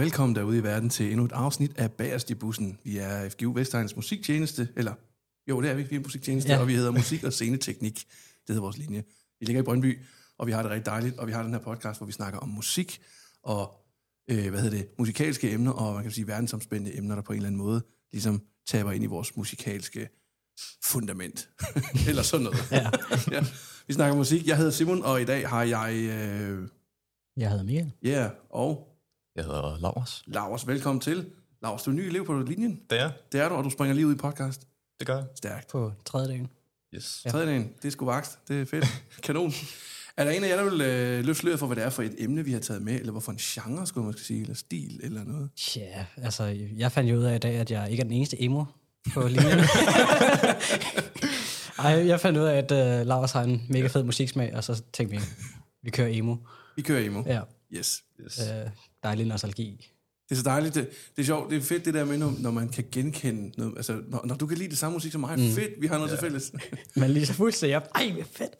Velkommen derude i verden til endnu et afsnit af Bagerst i bussen. Vi er FGU Vestegns musiktjeneste, eller jo, det er vi, vi er en musiktjeneste, ja. Ja. og vi hedder Musik og Sceneteknik. Det hedder vores linje. Vi ligger i Brøndby, og vi har det rigtig dejligt, og vi har den her podcast, hvor vi snakker om musik og øh, hvad hedder det, musikalske emner, og man kan sige verdensomspændende emner, der på en eller anden måde ligesom taber ind i vores musikalske fundament. eller sådan noget. Ja. ja. Vi snakker musik. Jeg hedder Simon, og i dag har jeg, øh, Jeg hedder Michael. yeah, og Jeg hedder Lars. Lars, velkommen til. Lars, du er ny elev på linjen. Det er Det er du, og du springer lige ud i podcast. Det gør jeg. Stærkt. På tredje dagen. Yes. Ja. Tredje dagen, det er sgu vokst. Det er fedt. Kanon. Er der en af jer, der vil øh, løfte sløret for, hvad det er for et emne, vi har taget med, eller hvorfor en genre, skulle man måske sige, eller stil, eller noget? Ja, altså, jeg fandt jo ud af i dag, at jeg ikke er den eneste emo på linjen. Ej, jeg fandt ud af, at uh, Lars har en mega fed musiksmag, og så tænkte vi, vi kører emo. Vi kører emo. Ja, Yes. yes. uh, dejlig nostalgi. Det er så dejligt. Det, det er sjovt. Det er fedt det der med, når, når man kan genkende noget. Altså, når, når du kan lide det samme musik som mig, mm. fedt, vi har noget ja. til fælles. Men lige så fuldstændig op. Ej, hvor fedt.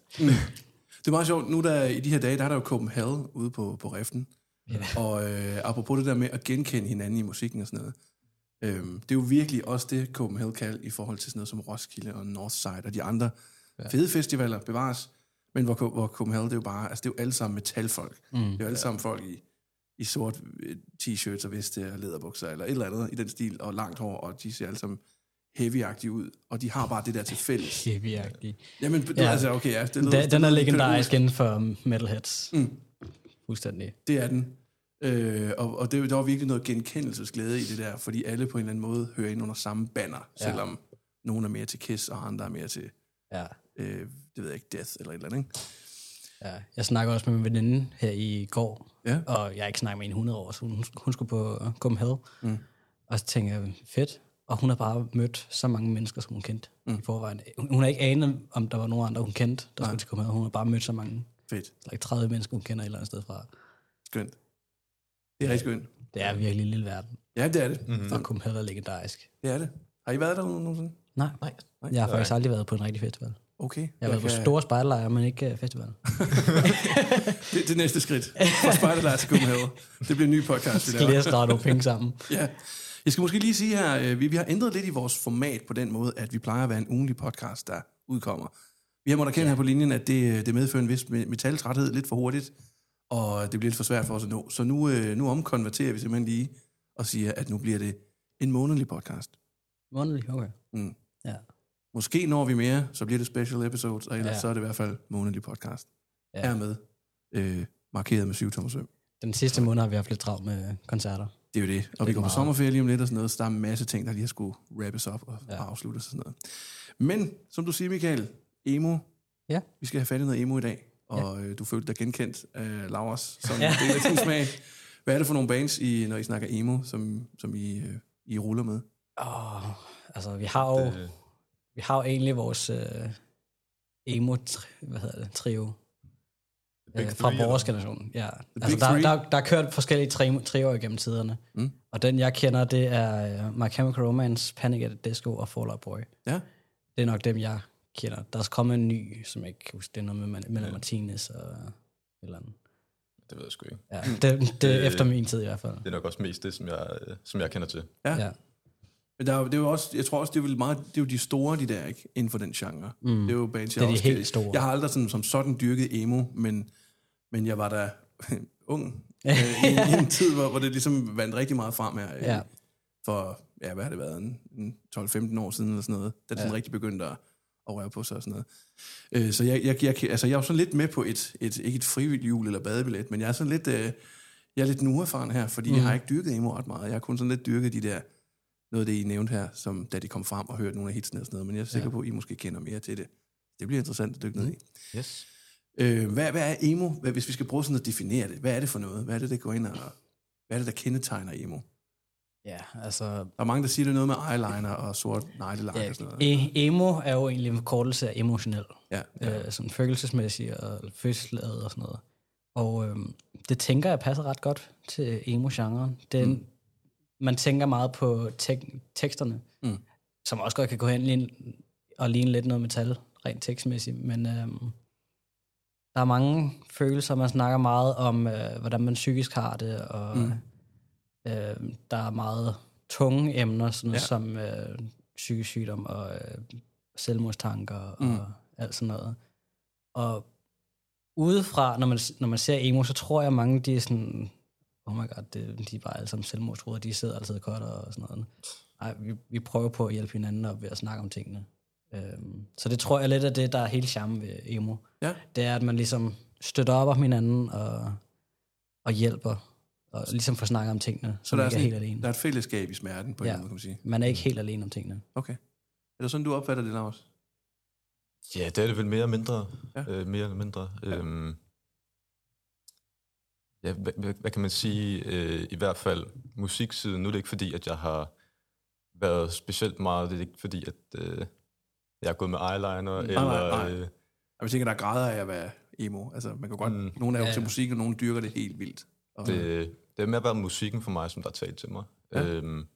Det er meget sjovt. Nu der, i de her dage, der er der jo Copenhagen ude på, på Reften. Ja. Og øh, apropos det der med at genkende hinanden i musikken og sådan noget. Øhm, det er jo virkelig også det, Copenhagen kan i forhold til sådan noget som Roskilde og Northside og de andre ja. fede festivaler bevares. Men hvor, hvor Copenhagen, det er jo bare, altså det er jo alle sammen metalfolk. Mm. Det er jo alle sammen folk i, i sort øh, t-shirts og veste og læderbukser eller et eller andet i den stil, og langt hår, og de ser alle sammen heavy ud, og de har bare det der til fælles. Heavy-agtig. Jamen, du, Ja. altså, okay, ja, det lyder, Den, den er legendarisk inden for metalheads. Mm. Fuldstændig. Det er den. Øh, og og det, der var virkelig noget genkendelsesglæde i det der, fordi alle på en eller anden måde hører ind under samme banner, ja. Ja. selvom nogen er mere til Kiss, og andre er mere til, Ja. Øh, det ved jeg ikke, Death eller et eller andet. Ikke? Ja, jeg snakker også med min veninde her i går, Ja. og jeg har ikke snakket med hende i 100 år, så hun, hun skulle på Copenhagen. Mm. Og så tænkte jeg, fedt. Og hun har bare mødt så mange mennesker, som hun kendte mm. i forvejen. Hun, hun har ikke anet, om der var nogen andre, hun kendte, der skulle til Copenhagen. Hun har bare mødt så mange, Fedt. like 30 mennesker, hun kender et eller andet sted fra. Skønt. Det er rigtig skønt. Det er virkelig en lille verden, Ja, det er det. Mm-hmm. og Copenhagen er legendarisk. Det er det. Har I været der nogensinde? Nej, Nej. jeg har faktisk aldrig været på en rigtig festival. Okay. Jeg har været på kan- store spejderlejre, men ikke uh, festival. Det, det er næste skridt. Fra Spejderlejr til Copenhagen. Det bliver en ny podcast. Det Skal der. lige have streget nogle penge sammen. Ja. Jeg skal måske lige sige her, øh, vi, vi har ændret lidt i vores format på den måde, at vi plejer at være en ugenlig podcast, der udkommer. Vi har måttet erkende ja. her på linjen, at det, det medfører en vis me- metaltræthed lidt for hurtigt, og det bliver lidt for svært for os at nå. Så nu, øh, nu omkonverterer vi simpelthen lige og siger, at nu bliver det en månedlig podcast. Månedlig, okay. Mm. Ja. Måske når vi mere, så bliver det special episodes, og ellers ja. Så er det i hvert fald månedlig podcast. Ja. Ja. Hermed øh, markeret med syv tommer søm. Den sidste måned har vi haft lidt travlt med koncerter. Det er jo det. Og vi går på sommerferie lige om lidt og sådan noget, så der er en masse ting, der lige har skulle wrappes op og, ja. Afsluttes og sådan noget. Men, som du siger, Michael, emo. Ja. Vi skal have fat i noget emo i dag, og ja. øh, du følte dig genkendt af Lauras som ja. Del af din smag. Hvad er det for nogle bands, I, når I snakker emo, som, som I, øh, I ruller med? Åh, altså, vi har jo, Det, vi har jo egentlig vores øh, emo hvad hedder det, trio øh, fra vores generation. Ja. Altså, der, Three? der, der er kørt forskellige tri- trioer gennem tiderne. Mm. Og den, jeg kender, det er uh, My Chemical Romance, Panic at the Disco og Fall Out Boy. Ja. Det er nok dem, jeg kender. Der er kommet en ny, som jeg ikke kan huske. Det er noget med Mella Ja. Martinez og et eller andet. det ved jeg sgu ikke. Ja, det, det er Øh, efter min tid i hvert fald. Det er nok også mest det, som jeg, øh, som jeg kender til. Ja. Ja. Men der, er jo- det er jo også, jeg tror også, det er, vel meget, det er jo de store, de der, ikke? Inden for den genre. Mm. Det er jo bands, jeg Det er de også helt kan- store. Jeg har aldrig sådan, som sådan dyrket emo, men, men jeg var da ung øh, i, i, en tid, hvor, hvor det ligesom vandt rigtig meget frem her. øh, Ja. For, ja, hvad har det været, en, en 12-15 år siden eller sådan noget, da det sådan rigtig begyndte at, at røre på sig og sådan noget. Øh, så jeg, jeg, jeg, altså, jeg er jo sådan lidt med på et, et ikke et frivilligt jul eller badebillet, men jeg er sådan lidt, øh, jeg er lidt nu erfaren her, fordi mm. jeg har ikke dyrket emo ret meget. Jeg har kun sådan lidt dyrket de der, noget af det, I nævnte her, som da de kom frem og hørte nogle af hitsene og sådan noget, men jeg er sikker ja. på, at I måske kender mere til det. Det bliver interessant at dykke ned i. Yes. Øh, hvad, hvad er emo? Hvad, hvis vi skal prøve sådan at definere det, hvad er det for noget? Hvad er det, der går ind og... Hvad er det, der kendetegner emo? Ja, altså Der er mange, der siger, det er noget med eyeliner og sort neglelak Ja, og sådan noget. e- emo er jo egentlig en forkortelse af emotionel. Ja, Ja. Øh, sådan følelsesmæssig og følelsesladet og sådan noget. Og øhm, det tænker jeg passer ret godt til emo-genren. Den, mm. Man tænker meget på tek- teksterne, Mm. som også godt kan gå hen og ligne lidt noget metal, rent tekstmæssigt. Men øhm, der er mange følelser. Man snakker meget om, øh, hvordan man psykisk har det, og mm. Øh, der er meget tunge emner, sådan Ja. som øh, psykisk sygdom og øh, selvmordstanker mm. og alt sådan noget. Og udefra, når man, når man ser emo, så tror jeg, mange de er sådan, oh my god, det, de er bare alle sammen selvmordstruede, de sidder altid godt og sådan noget. Nej, vi, vi prøver på at hjælpe hinanden op ved at snakke om tingene. Øhm, så det tror jeg lidt af det, der er hele charmen ved emo. Ja. Det er, at man ligesom støtter op om hinanden og, og hjælper, og ligesom får snakket om tingene, Så så der man er, ikke er helt sådan, alene. der er et fællesskab i smerten, på en Ja. måde, kan man sige. Man er ikke helt alene om tingene. Okay. Er det sådan, du opfatter det, Lars? Ja, det er det vel mere eller mindre. Ja. Øh, mere eller mindre. Ja. Øhm, ja, hvad, hvad, hvad kan man sige? Øh, I hvert fald musiksiden. Nu er det ikke fordi, at jeg har været specielt meget. Det er ikke fordi, at øh, jeg er gået med eyeliner. nej, eller, nej. Øh, Jeg tænker, der er grader af at være emo. Altså, man kan godt... Mm. Mm. Nogle er jo Ja, til musik, og nogle dyrker det helt vildt. Og, det, det er mere været musikken for mig, som der er talt til mig. Ja. Øhm,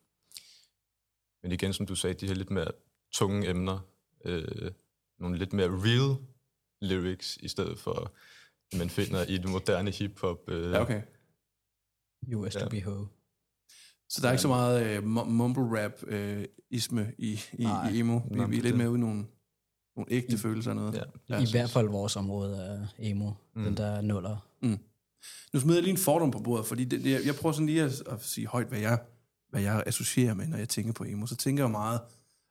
men igen, som du sagde, de her lidt mere tunge emner. Øh, nogle lidt mere real lyrics, i stedet for, man finder i det moderne hiphop. Øh, ja, okay. US Ja. to be ho. Så der er ikke så meget øh, mu- mumble rap øh, isme i, i, Nej. i emo. Vi, Nej, vi er det- lidt mere ude i nogle, nogle ægte I- følelser og noget. Ja. Ja, I hvert fald vores område er emo. Mm. Mm. Den der nuller. Nu smider jeg lige en fordom på bordet, fordi det, det, jeg, jeg prøver sådan lige at, at sige højt, hvad jeg, hvad jeg associerer med, når jeg tænker på emo. Så tænker jeg meget,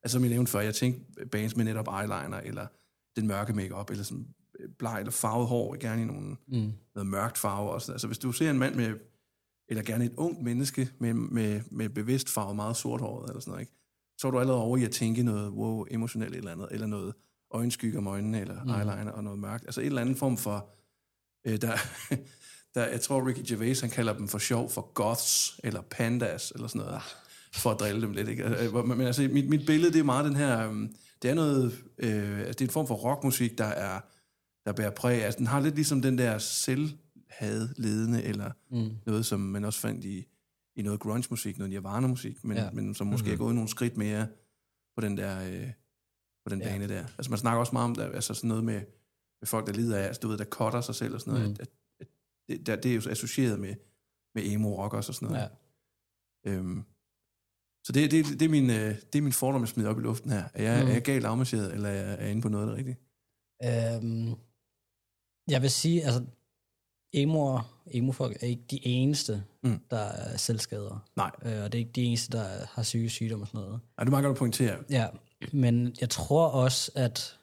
altså som jeg nævnte før, jeg tænker bands med netop eyeliner, eller den mørke makeup eller sådan bleg eller farvet hår, gerne i nogle, Mm. noget mørkt farve også. Altså hvis du ser en mand med, eller gerne et ungt menneske med, med, med bevidst farve, meget sort håret eller sådan noget, ikke? så er du allerede over i at tænke noget wow, emotionelt eller andet, eller noget øjenskygge om øjnene, eller mm. Eyeliner og noget mørkt. Altså en eller anden form for, øh, der, der, jeg tror Ricky Gervais, han kalder dem for sjov for goths, eller pandas, eller sådan noget, for at drille dem lidt. Ikke? Hvor- Men altså, mit, mit billede, det er meget den her, øhm, det er noget, øh, altså, det er en form for rockmusik, der er, der bærer præg. Altså, den har lidt ligesom den der selvhad ledende, eller Mm. noget, som man også fandt i, i noget grunge-musik, noget Nirvana-musik, men, ja. Men som måske mm-hmm. er gået nogle skridt mere på den der, øh, på den Ja. bane der. Altså man snakker også meget om, der, altså sådan noget med, med folk, der lider af, altså du ved, der cutter sig selv og sådan noget, Mm. at, at, at det, der, det er jo associeret med, med emo-rock også og sådan noget. Ja. Øhm, så det, det, det, er min, øh, det er min fordom, jeg smider op i luften her. Er jeg, mm. Mm. er jeg galt afmarcheret, eller er jeg, er inde på noget af det rigtige? Øhm, jeg vil sige, altså, emo, emo-folk er ikke de eneste, Mm. der er selvskader. Nej. Øh, og det er ikke de eneste, der har syge sygdom og sådan noget. Nej, det er meget godt at pointere. Ja, men jeg tror også, at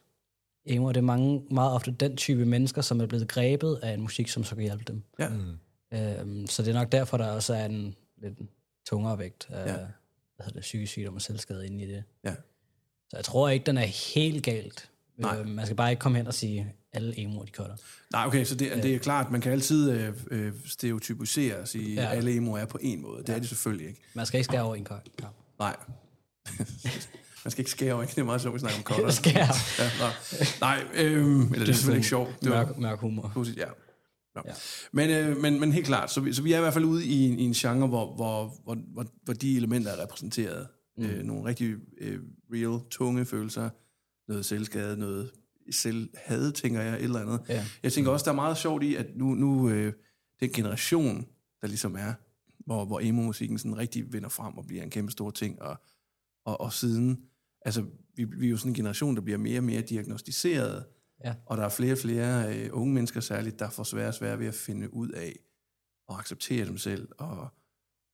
emo, det er mange, meget ofte den type mennesker, som er blevet grebet af en musik, som så kan hjælpe dem. Ja. Mm. Øhm, så det er nok derfor, der også er en lidt tungere vægt af Ja. ja. hvad hedder det, psykisk sygdom og selvskade inde i det. Ja. Så jeg tror ikke, den er helt galt. Nej. Øh, man skal bare ikke komme hen og sige, alle emoer, de cutter. Nej, okay, så det, det er klart, man kan altid øh, øh, stereotypisere og sige, ja. At alle emo er på en måde. Det ja. er de selvfølgelig ikke. Man skal ikke skære over en kamp. Nej. man skal ikke skære over, ikke? Det er meget sjovt, at vi snakker om cutter. Skære. Ja, nej, nej øhm, eller det er selvfølgelig ikke sjovt. Det var Mørk, mørk humor. pudsigt, ja. Nå. Ja. Men, øh, men, men helt klart, så vi, så vi er i hvert fald ude i, en- i en genre, hvor, hvor, hvor, hvor, hvor de elementer er repræsenteret. Mm. Øh, nogle rigtig øh, real, tunge følelser, noget selvskade, noget selvhade, tænker jeg, et eller andet. Ja. Jeg tænker også, der er meget sjovt i, at nu, nu øh, den generation, der ligesom er, hvor, hvor emo-musikken sådan rigtig vinder frem og bliver en kæmpe stor ting, og, og, og siden, altså, vi, vi er jo sådan en generation, der bliver mere og mere diagnostiseret, Ja. og der er flere og flere øh, unge mennesker særligt, der får svære og svære ved at finde ud af og acceptere dem selv, og,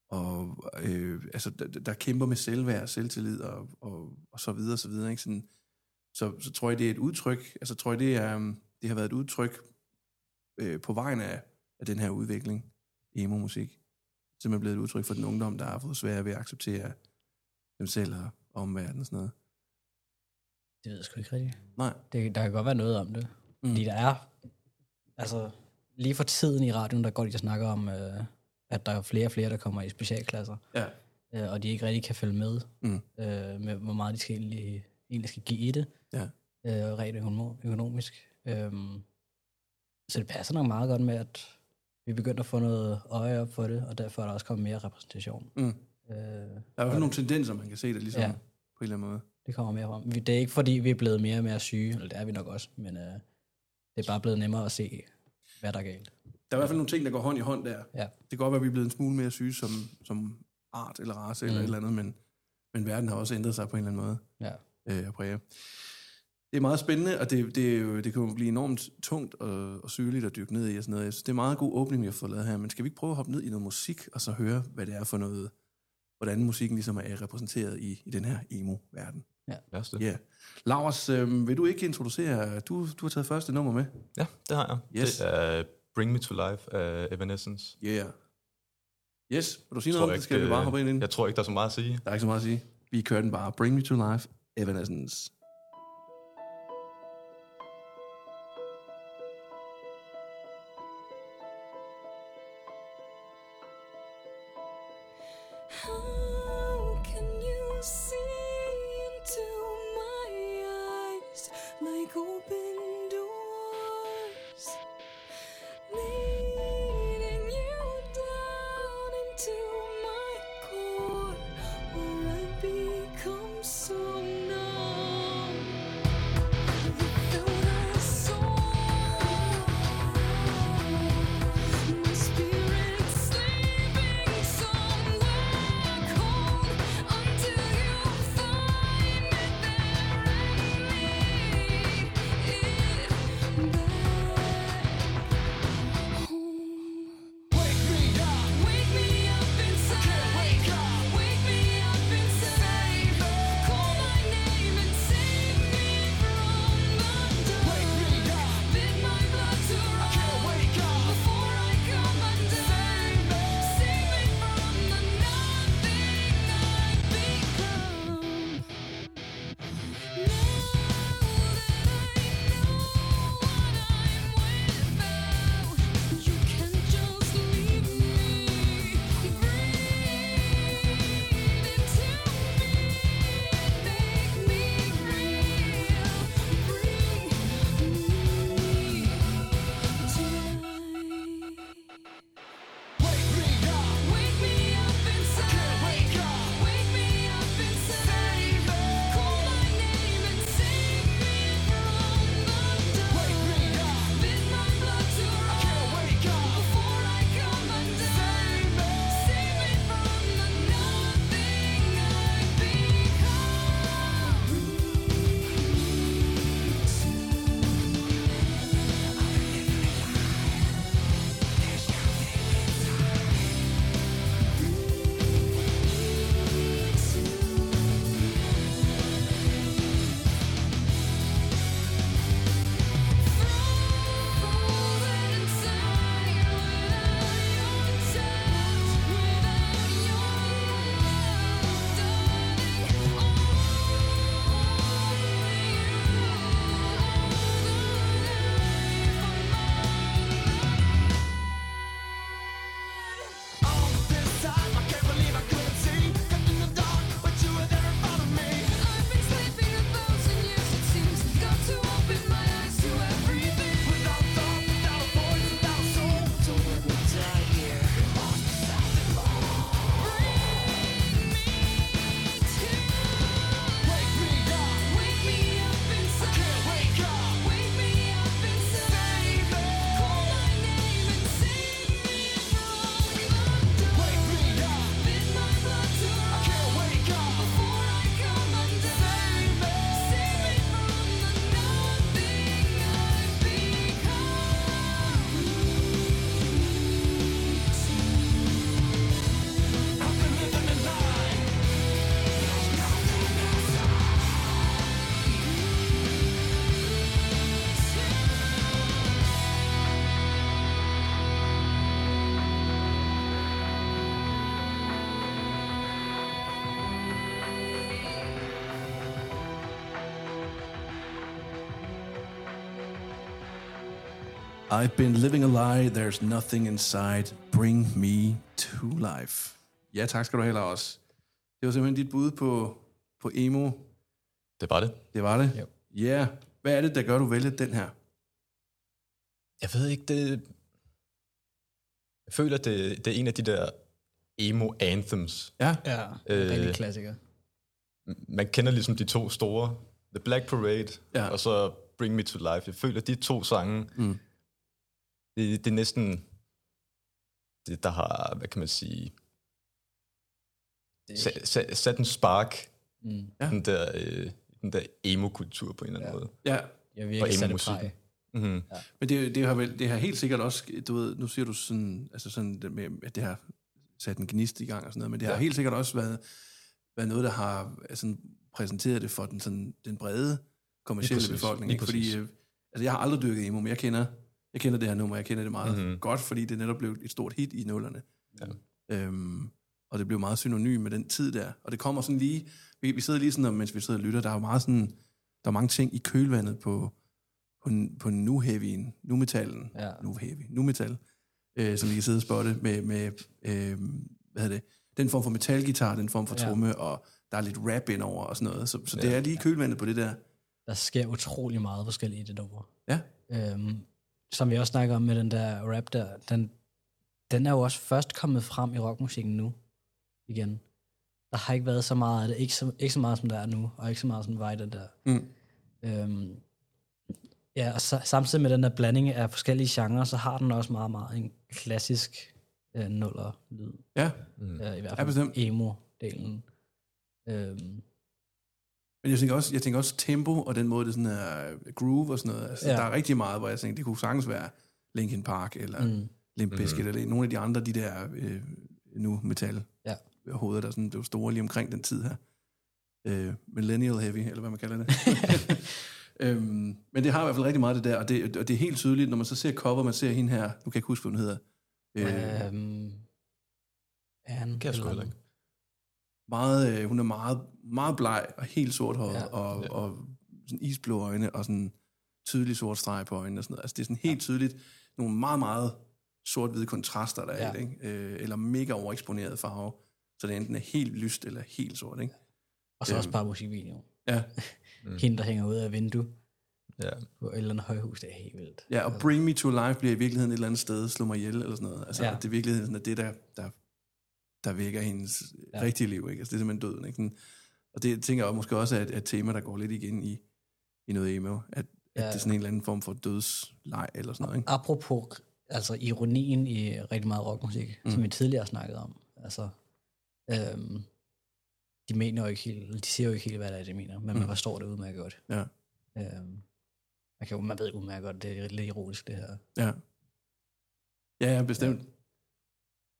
og øh, altså, der, der kæmper med selvværd, selvtillid og, og, og så videre, så videre. Ikke? Sådan, så, så tror jeg, det er et udtryk, altså tror jeg, det, er, um, det har været et udtryk øh, på vejen af, af den her udvikling, emo-musik. Simpelthen blevet et udtryk for den ungdom, der har fået svært ved at acceptere dem selv og omverdenen og sådan noget. Det ved jeg sgu ikke rigtigt. Nej. Det, der kan godt være noget om det. Mm. Fordi der er, altså lige for tiden i radioen, der går de og snakker om, øh, at der er flere og flere, der kommer i specialklasser, Ja. øh, og de ikke rigtig kan følge med, Mm. øh, med hvor meget de skal egentlig, egentlig skal give i det, Ja. øh, rent økonom- økonomisk. Øhm, så det passer nok meget godt med, at vi begynder at få noget øje op for det, og derfor er der også kommet mere repræsentation. Mm. Øh, Der er fald nogle tendenser, man kan se der ligesom ja. På en eller anden måde. det kommer mere frem. Det er ikke fordi, vi er blevet mere og mere syge, eller det er vi nok også, men øh, det er bare blevet nemmere at se, hvad der er galt. Der er i hvert fald nogle ting, der går hånd i hånd der. Ja. Det kan godt være, at vi er blevet en smule mere syge som, som art eller race mm. eller et eller andet, men, men verden har også ændret sig på en eller anden måde. Ja. Øh, Brea. Det er meget spændende, og det, det, er jo, det kan jo blive enormt tungt og, og sygeligt at dykke ned i og sådan noget. Jeg synes, det er en meget god åbning, vi har fået lavet her, men skal vi ikke prøve at hoppe ned i noget musik, og så høre, hvad det er for noget, hvordan musikken ligesom er repræsenteret i, i den her emo-verden? Lad os det. Ja. Yeah. Lars, øh, vil du ikke introducere, du, du har taget første nummer med? Ja, det har jeg. Yes. Det er Bring Me To Life af Evanescence. Ja. Yeah. Yes, vil du sige noget om det? Skal vi bare øh, hoppe ind i? Jeg tror ikke, der er så meget at sige. Der er ikke så meget at sige. Vi kører den bare. Bring me to life, Evanescence. I've been living a lie, there's nothing inside, bring me to life. Ja, tak skal du have, Lars. Det var simpelthen dit bud på, på emo. Det var det. Det var det? Ja. Hvad er det, der gør, du vælger den her? Jeg ved ikke, det... Jeg føler, det, det er en af de der emo-anthems. Ja. Ja, Øh, rigtig klassiker. Man kender ligesom de to store. The Black Parade, Ja. ja. og så Bring Me To Life. Jeg føler, de to sange, Mm. Det, det er næsten det, der har, hvad kan man sige, sat, sat, sat en spark Mm. Ja. den der, øh, den der emo-kultur på en eller anden Ja. måde. Ja, Jeg virkelig sætte emo-musikken. præg. Mm-hmm. men det, det, har vel, det har helt sikkert også, du ved, nu siger du sådan, altså sådan det med, at det har sat en gnist i gang og sådan noget, men det har Ja. helt sikkert også været, været noget, der har altså, præsenteret det for den, sådan, den brede kommercielle befolkning. Ikke? Fordi, øh, altså, jeg har aldrig dykket emo, men jeg kender, jeg kender det her nummer, jeg kender det meget Mhm. mm-hmm. godt, fordi det netop blev et stort hit i nullerne. Ja. Øhm, og det blev meget synonym med den tid der. Og det kommer sådan lige, vi, vi sidder lige sådan, og mens vi sidder og lytter, der er jo meget sådan, der er mange ting i kølvandet på, på, på nu heavyen, nu metallen, Ja. nu heavy, nu metal, øh, som vi kan sidde og spotte med, med øh, hvad hedder det, den form for metalgitar, den form for Ja. tromme, og der er lidt rap indover og sådan noget. Så, så det Ja. er lige kølvandet på det der. Der sker utrolig meget forskelligt i det nummer. Ja. Øhm, som vi også snakker om med den der rap der, den, den er jo også først kommet frem i rockmusikken nu, igen. Der har ikke været så meget af det, ikke så, ikke så meget som der er nu, og ikke så meget som der var i den der. Mm. Øhm, ja, og så, samtidig med den der blanding af forskellige genrer, så har den også meget, meget en klassisk øh, nuller-lyd. Ja, Mm. Øh, I hvert Ja, fald bestemt. emo-delen. Øhm, men jeg tænker, også, jeg tænker også tempo, og den måde, det sådan er groove og sådan noget. Altså, Ja. Der er rigtig meget, hvor jeg tænker, det kunne sagtens være Linkin Park, eller mm. Limp Bizkit, mm. eller nogle af de andre, de der øh, nu metal Ja. hoveder, der sådan blev store lige omkring den tid her. Øh, millennial heavy, eller hvad man kalder det. øhm, men det har i hvert fald rigtig meget det der, og det, og det er helt tydeligt, når man så ser cover, man ser hende her, nu kan jeg ikke huske, hvad hun hedder, øh, øhm, Anne, Kan jeg sgu ikke. Meget, øh, hun er meget, meget bleg og helt sorthåret, Ja. ja. og, Ja. og sådan isblå øjne, og sådan tydelig sort streg på øjnene og sådan noget. Altså det er sådan helt tydeligt nogle meget, meget sort-hvide kontraster, der er Ja. ja. ikke? Øh, eller mega overeksponeret farve, så det enten er helt lyst eller helt sort, ikke? Og så også Øhm. bare musikvideo. Ja. Hende, der hænger ud af vinduet Ja. på et eller andet højhus, det er helt vildt. ja og Bring Me To Life bliver i virkeligheden et eller andet sted, slå mig ihjel eller sådan noget. Altså Ja. ja. det er i virkeligheden sådan, at det, der, der, der vækker hendes Ja. rigtige liv, ikke? Altså det er simpelthen døden, ikke? Sådan, og det tænker jeg måske også er et, et tema, der går lidt igen i, i noget emo, at, at Ja. det er sådan en eller anden form for dødsleg eller sådan noget, ikke? Apropos altså ironien i rigtig meget rockmusik, mm. som vi tidligere har snakket om. Altså, øhm, de mener jo ikke helt, de siger jo ikke helt, hvad det er, de mener, men mm. man forstår det udmærket godt. Ja. Øhm, man, kan, jo- man ved udmærket godt, det er lidt ironisk, det her. Ja. Ja, ja, bestemt.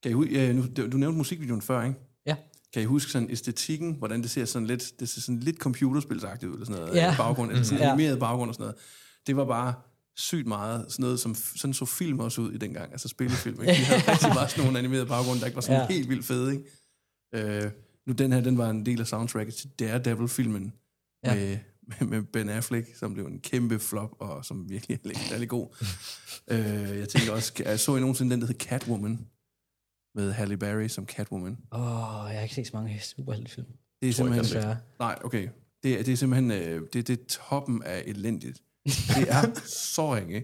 Kan I, ja, nu, du, nævnte musikvideoen før, ikke? Ja. Kan I huske sådan æstetikken, hvordan det ser sådan lidt, det ser sådan lidt computerspilsagtigt ud, eller sådan noget, Ja. i baggrund, eller sådan Ja. animeret baggrund og sådan noget. Det var bare sygt meget sådan noget, som sådan så film også ud i dengang, altså spillefilm. Ikke? De havde rigtig meget sådan nogle animerede baggrunde, der ikke var sådan Ja. helt vildt fede, ikke? Øh, nu den her, den var en del af soundtracket til Daredevil-filmen Ja. med, med, med Ben Affleck, som blev en kæmpe flop, og som virkelig er rigtig, rigtig god. øh, jeg tænker også, jeg så I nogensinde den, der hed Catwoman, med Halle Berry som Catwoman. Åh, oh, jeg har ikke set så mange superheltefilm. Det er Tror jeg simpelthen... Desværre. Nej, okay. Det, er- det er simpelthen øh, det, det er toppen af elendigt. Det er så ringe.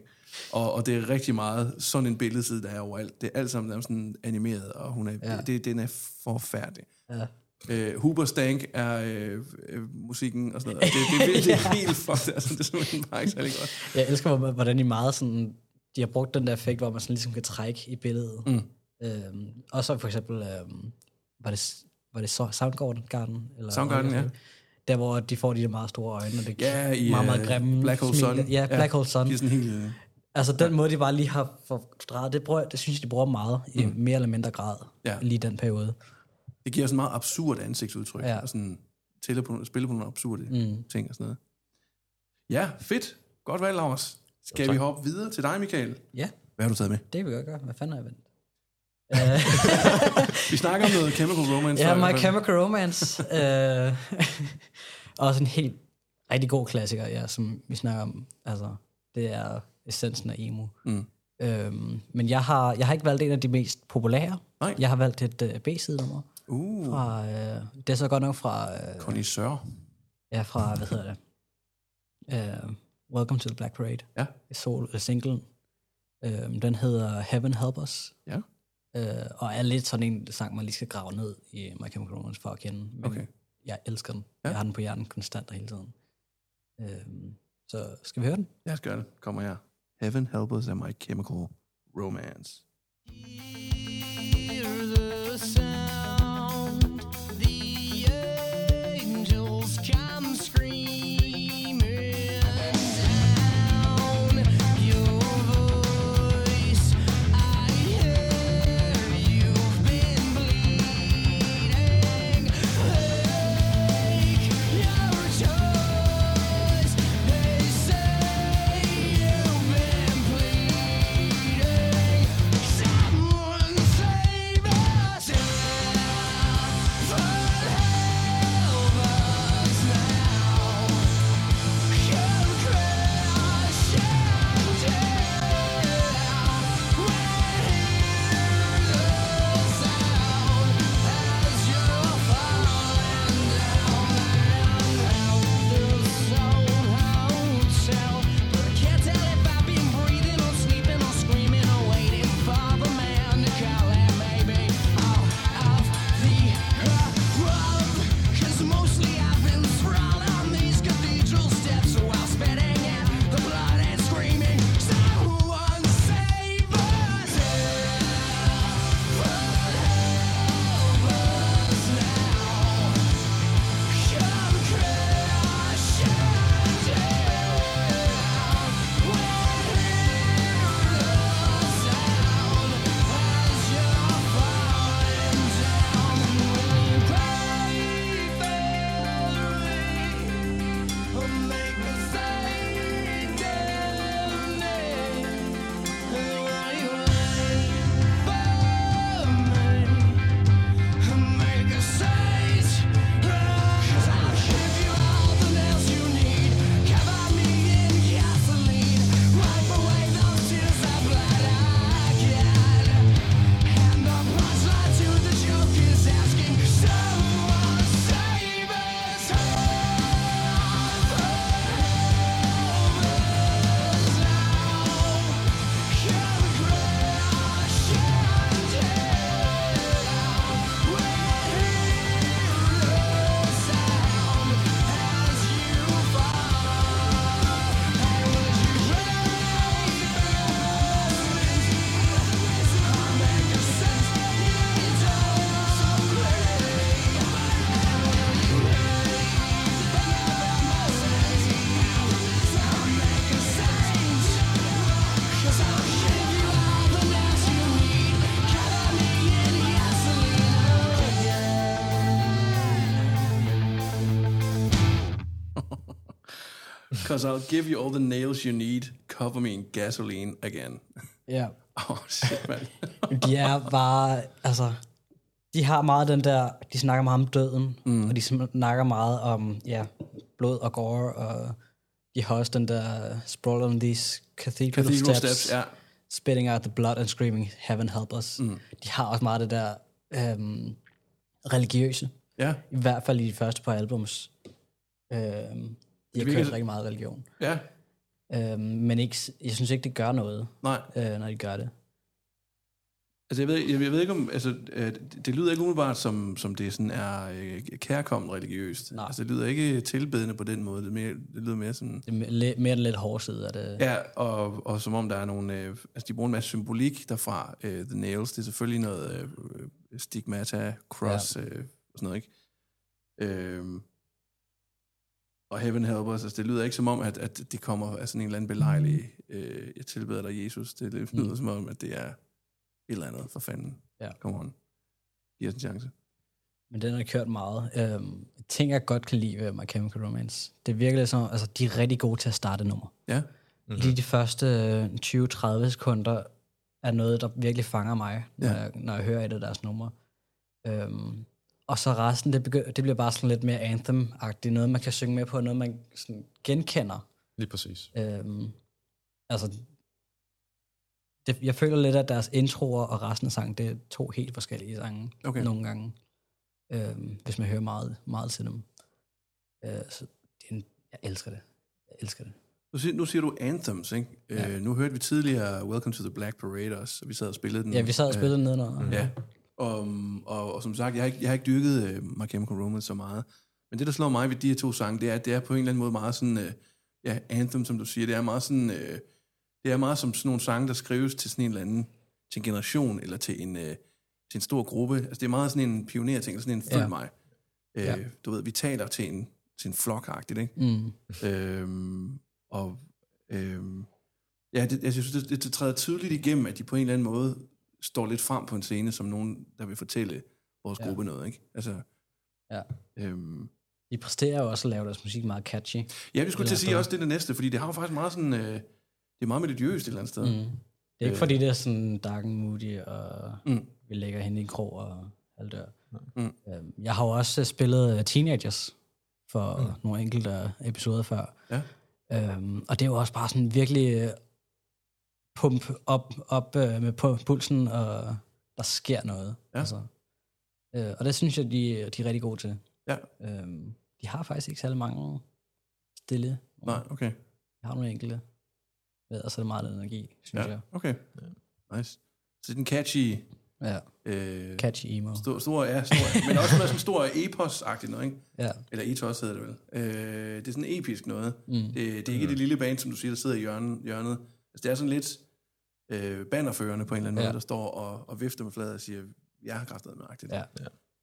Og, og det er rigtig meget sådan en billedside, der er overalt. Det er alt sammen nærmest sådan animeret, og hun er, Ja. det, den er forfærdelig. Ja. Øh, Huber Stank er øh, øh, musikken og sådan noget. Det, det, det, det er helt fucked. Altså, det er simpelthen bare ikke særlig godt. Jeg elsker, hvor- hvordan de meget sådan, de har brugt den der effekt, hvor man sådan ligesom kan trække i billedet. Mm. Øhm, og så for eksempel, øhm, var det, var det Soundgarden? Garden, eller, Soundgarden, ja. Der, hvor de får de der meget store øjne, og det Ja, i meget, meget øh, grimme Black Hole smil. Sun. Ja, Black Hole Sun. De er sådan helt... øh, Altså den måde, de bare lige har forstreget, det, bruger, det synes jeg, de bruger meget, i mere eller mindre grad, Ja. lige den periode. Det giver sådan meget absurd ansigtsudtryk, Ja. ja. og sådan tæller på, spiller på nogle absurde Mm. mm. ting og sådan noget. Ja, fedt. Godt valg, Lars. Skal vi hoppe videre til dig, Michael? Ja, Hvad har du taget med? det kan vi godt gøre. Hvad fanden har jeg vendt? Vi snakker om noget Chemical Romance. Ja, My. Chemical Romance. øh, også en helt rigtig god klassiker, ja, som vi snakker om. Altså, det er essensen af emo. Mm. Øhm, men jeg har, jeg har ikke valgt en af de mest populære. Nej. Jeg har valgt et uh, B-side-nummer. Uh, Fra, øh, det er så godt nok fra, øh, Connoisseur. ja, fra hvad hedder det? Uh, Welcome to the Black Parade. Ja. Sol, uh, singlen. Uh, den hedder Heaven Help Us. Ja. Uh, og er lidt sådan en sang, man lige skal grave ned i My Chemical Romance for at kende. Men Okay. jeg elsker den. Ja. Ja. Jeg har den på hjernen konstant og hele tiden. Øhm, så skal vi høre den? Os gøre det. Kommer her. Heaven Help Us and My Chemical Romance. Thank Because I'll give you all the nails you need. Cover me in gasoline again. Ja. Åh, oh, shit, man. De er bare, altså, de har meget den der, de snakker meget om døden, mm. og de snakker meget om, ja, blod og gore, og de har også den der sprawl on these cathedral, Cathedral steps, steps, ja. spitting out the blood and screaming, heaven help us. Mm. De har også meget det der øhm, religiøse, Ja, i hvert fald i de første par albums. Øhm, de har virker- kørt rigtig meget religion. ja. Øhm, men ikke, jeg synes ikke, det gør noget, Nej, øh, når de gør det. altså jeg ved, jeg, jeg ved ikke om, altså øh, det, lyder ikke umiddelbart som, som det sådan er øh, kærkommen religiøst. Nej. Altså det lyder ikke tilbedende på den måde. Det, er mere, det lyder mere sådan, Det er mere, mere lidt hårde side af det. ja, og, og som om der er nogle, øh, altså de bruger en masse symbolik derfra, øh, The Nails, det er selvfølgelig noget øh, stigmata, cross, ja. øh, og sådan noget, ikke? Øh, og Heaven Help Us, altså det lyder ikke som om, at, at det kommer af sådan en eller anden belejlig, øh, jeg tilbeder dig Jesus, det lyder Mm. som om, at det er et eller andet for fanden. Ja. Come on. Giv os en chance. Men den har kørt meget. Øhm, ting, jeg godt kan lide ved My Chemical Romance, det er virkelig sådan, altså de er rigtig gode til at starte nummer. Ja, Mm-hmm. Lige de første øh, 20-30 sekunder er noget, der virkelig fanger mig, når, Ja. jeg, når jeg hører et af deres numre. Øhm, og så resten, det, begy- det bliver bare sådan lidt mere anthem-agtigt. Noget, man kan synge med på, noget, man sådan genkender. Lige præcis. Øhm, altså, det, jeg føler lidt, at deres introer og resten af sangen, det er to helt forskellige sange Okay. nogle gange, øhm, hvis man hører meget, meget til dem. Øh, så det er en, jeg elsker det. Jeg elsker det. nu siger, nu siger du anthems, ikke? Ja. Øh, nu hørte vi tidligere Welcome to the Black Parade også, og vi sad og spillede den. Ja, vi sad og spillede øh, nedenunder. Ja, og, og, og som sagt, jeg har ikke, jeg har ikke dyrket uh, My Chemical Romance så meget. Men det, der slår mig ved de her to sange, det er, at det er på en eller anden måde meget sådan, uh, ja, anthem, som du siger, det er meget sådan, uh, det er meget som sådan nogle sange, der skrives til sådan en eller anden, til en generation, eller til en, uh, til en stor gruppe. Altså, det er meget sådan en pionerting, sådan en følg Ja. mig. Uh, Ja. Du ved, vi taler til en, til en flok ikke? Mm. Øhm, og øhm, ja, det, jeg synes, det, det, det træder tydeligt igennem, at de på en eller anden måde står lidt frem på en scene, som nogen, der vil fortælle vores Ja. gruppe noget, ikke? Altså, Ja. øhm, De præsterer jo også at lave deres musik meget catchy. ja, vi skulle til at sige også det, er det næste, fordi det har jo faktisk meget sådan, øh, det er meget melodiøst et eller andet sted. Mm. Det er ikke Øh. fordi, det er sådan dark and moody, og Mm. vi lægger hende i en krog og der. Mm. Øhm, Jeg har jo også øh, spillet øh, Teenagers for mm. nogle enkelte episoder før. Ja. Øhm, og det er jo også bare sådan virkelig pump op, op øh, med pu- pulsen, og der sker noget. Ja. Altså. Øh, og det synes jeg, de, de er rigtig gode til. Ja. Øhm, de har faktisk ikke særlig mange stille. Nej, okay. Jeg har nogle enkelte. Ja, og så er det meget energi, synes Ja, jeg. okay. Nice. Så det er den catchy, Ja, øh, catchy emo. stor, stor, ja, stor, men også med sådan stor epos-agtigt noget, ikke? Ja. Eller ethos hedder det vel. Øh, det er sådan episk noget. Mm. Det, det er ikke det lille band, som du siger, der sidder i hjørnet. hjørnet. Altså, det er sådan lidt øh, bannerførende på en eller anden Ja. ja. måde, der står og, og vifter med fladet og siger, jeg har kraftet med agtigt. Ja.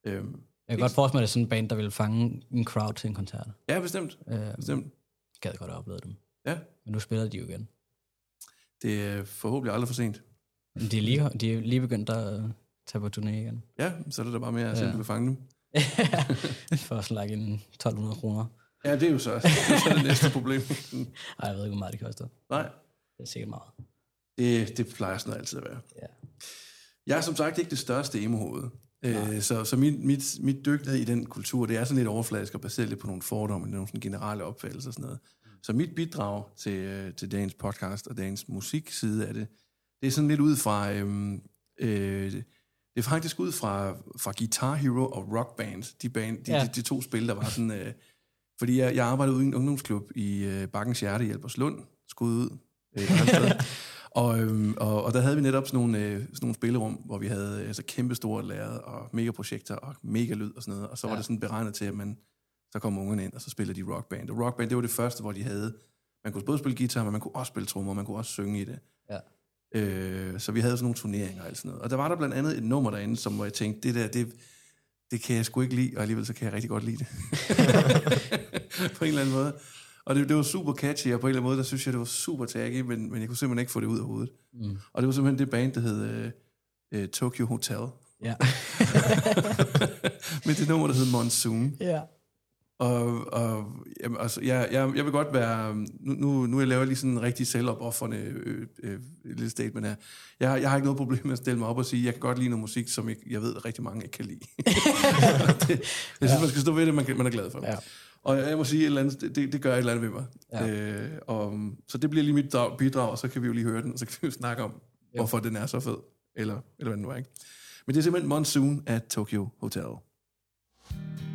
Øhm, Jeg kan godt forestille mig, at det er sådan en band, der vil fange en crowd til en koncert. ja, bestemt. Øh, bestemt. gad godt have oplevet dem. Ja, Men nu spiller de jo igen. det er forhåbentlig aldrig for sent. Men De er lige, de er lige begyndt at øh, tage på turné igen. Ja, så er det da bare med at se, Ja. om du kan fange dem. For at slagge en 1200 kroner. Ja, det er jo så, det er så det næste problem. Ej, jeg ved ikke, hvor meget det koster. Nej, Det er sikkert meget. det, det plejer sådan altid at være. Ja. Jeg er som sagt ikke det største emo-hoved. Øh, så så mit, mit, mit dygtighed i den kultur, det er sådan lidt overfladisk og baseret lidt på nogle fordomme, nogle sådan generelle opfattelser og sådan noget. Så mit bidrag til, øh, til dagens podcast og dagens musikside af det, det er sådan lidt ud fra, øhm, øh, det er faktisk ud fra, fra Guitar Hero og Rock Band, de, band, de, ja. de, de to spil, der var sådan... Øh, fordi jeg, jeg arbejdede ude i en ungdomsklub i øh, Bakkens Hjerte i Alberslund, skud ud. Øh, et andet sted. og, øhm, og, og der havde vi netop sådan nogle, øh, sådan nogle spillerum, hvor vi havde øh, altså, kæmpe store lærred og megaprojekter og mega lyd og sådan noget. Og så ja. var det sådan beregnet til, at man, så kom ungerne ind, og så spillede de rockband. Og rockband, det var det første, hvor de havde... Man kunne både spille guitar, men man kunne også spille trommer, man kunne også synge i det. Ja. Øh, så vi havde sådan nogle turneringer og alt sådan noget. Og der var der blandt andet et nummer derinde, som hvor jeg tænkte, det der, det, det kan jeg sgu ikke lide, og alligevel så kan jeg rigtig godt lide det. på en eller anden måde. Og det, det var super catchy, og på en eller anden måde, der synes jeg, det var super taggy, men, men jeg kunne simpelthen ikke få det ud af hovedet. Mm. Og det var simpelthen det band, der hed øh, øh, Tokyo Hotel. Ja. med det nummer, der hed Monsoon. ja. Og, og jamen, altså, jeg, jeg, jeg vil godt være... Nu, nu, nu jeg laver lige sådan en rigtig selvopoffrende øh, øh, lille statement her. Jeg, jeg har ikke noget problem med at stille mig op og sige, jeg kan godt lide noget musik, som jeg, jeg ved, rigtig mange ikke kan lide. det, jeg synes, man skal stå ved det, man, man er glad for. Ja. Og jeg må sige, et eller andet, det, det gør et eller andet ved mig. Ja. Øh, og, så det bliver lige mit bidrag, og så kan vi jo lige høre den, og så kan vi jo snakke om, ja. hvorfor den er så fed. Eller, eller hvad den nu er, ikke? Men det er simpelthen Monsoon af Tokyo Hotel. I'm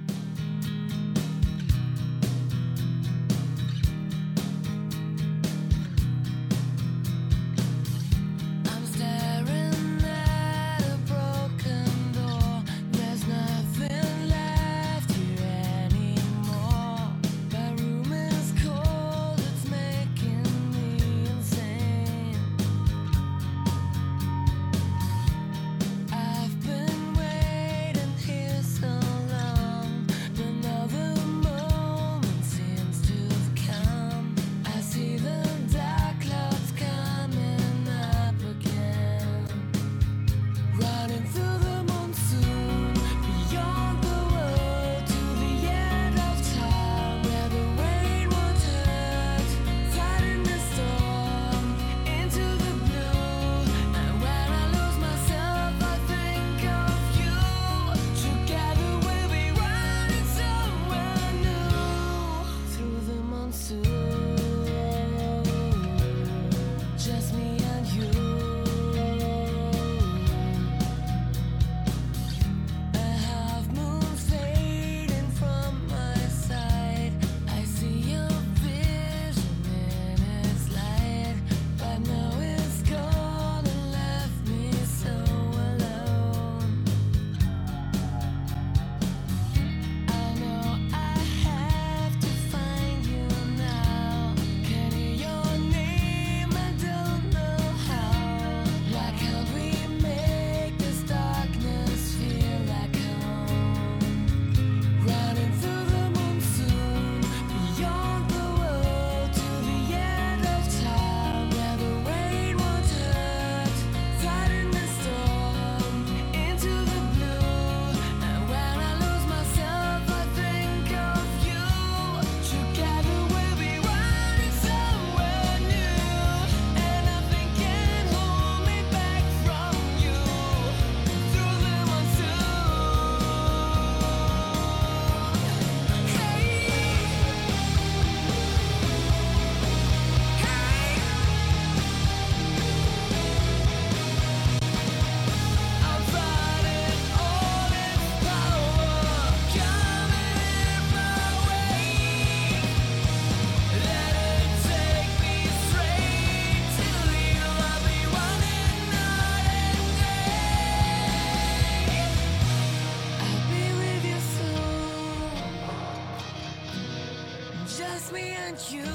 Just me and you.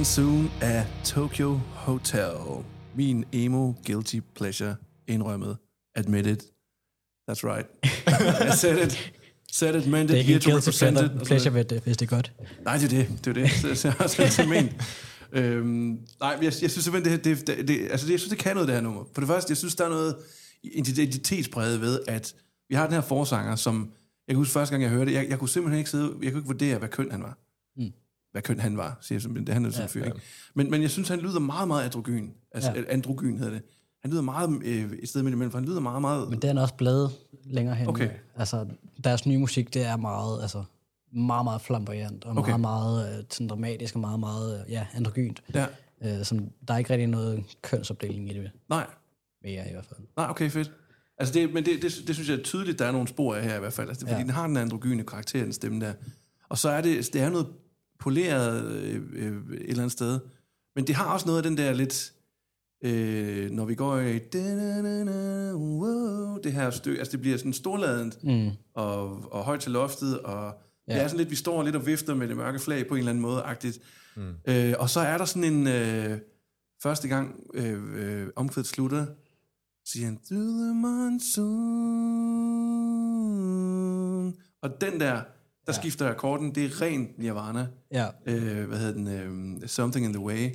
Monsoon af Tokyo Hotel. Min emo guilty pleasure indrømmet. Admitted. That's right. I said it. Said it, meant Det er it, here to guilty represent it. pleasure, ved det, hvis det er godt. Nej, det er det. Det er det. Så, så jeg har også altid ment. Øhm, nej, jeg, jeg synes simpelthen, det, det, det, det, altså det, jeg synes, det kan noget, det her nummer. For det første, jeg synes, der er noget identitetspræget ved, at vi har den her forsanger, som, jeg kan huske første gang, jeg hørte det, jeg, jeg kunne simpelthen ikke sidde, jeg kunne ikke vurdere, hvad køn han var. Mm. Hvad køn han var, siger jeg simpelthen. Det han er sådan en fyr, ikke? Men, men jeg synes, han lyder meget, meget androgyn. Altså, Ja. ja. androgyn hedder det. Han lyder meget øh, et sted midt imellem, for han lyder meget, meget... Men det er han også blevet længere hen. Okay. Altså, deres nye musik, det er meget, altså, meget, meget flamboyant, og Okay. meget, meget øh, sådan dramatisk, og meget, meget, øh, ja, androgynt. Ja. Øh, som, der er ikke rigtig noget kønsopdeling i det Nej, mere i hvert fald. nej, okay, fedt. Altså det, men det, det, det, synes jeg er tydeligt, der er nogle spor af her i hvert fald. Altså, fordi Ja. den har den androgyne karakter, den stemme der. Og så er det, det er noget poleret øh, øh, et eller andet sted. Men det har også noget af den der lidt... Øh, når vi går i... Wow, det her stykke, altså det bliver sådan storladent Mm. og, og højt til loftet, og ja. Ja. det er sådan lidt, vi står lidt og vifter med det mørke flag på en eller anden måde, agtigt. Mm. Øh, og så er der sådan en, øh, første gang øh, øh, omkvædet slutter, siger han, through the monsoon. Og den der, der ja. skifter akkorden, det er ren Nirvana. Ja, Øh, hvad hedder den? Øh, Something in the Way.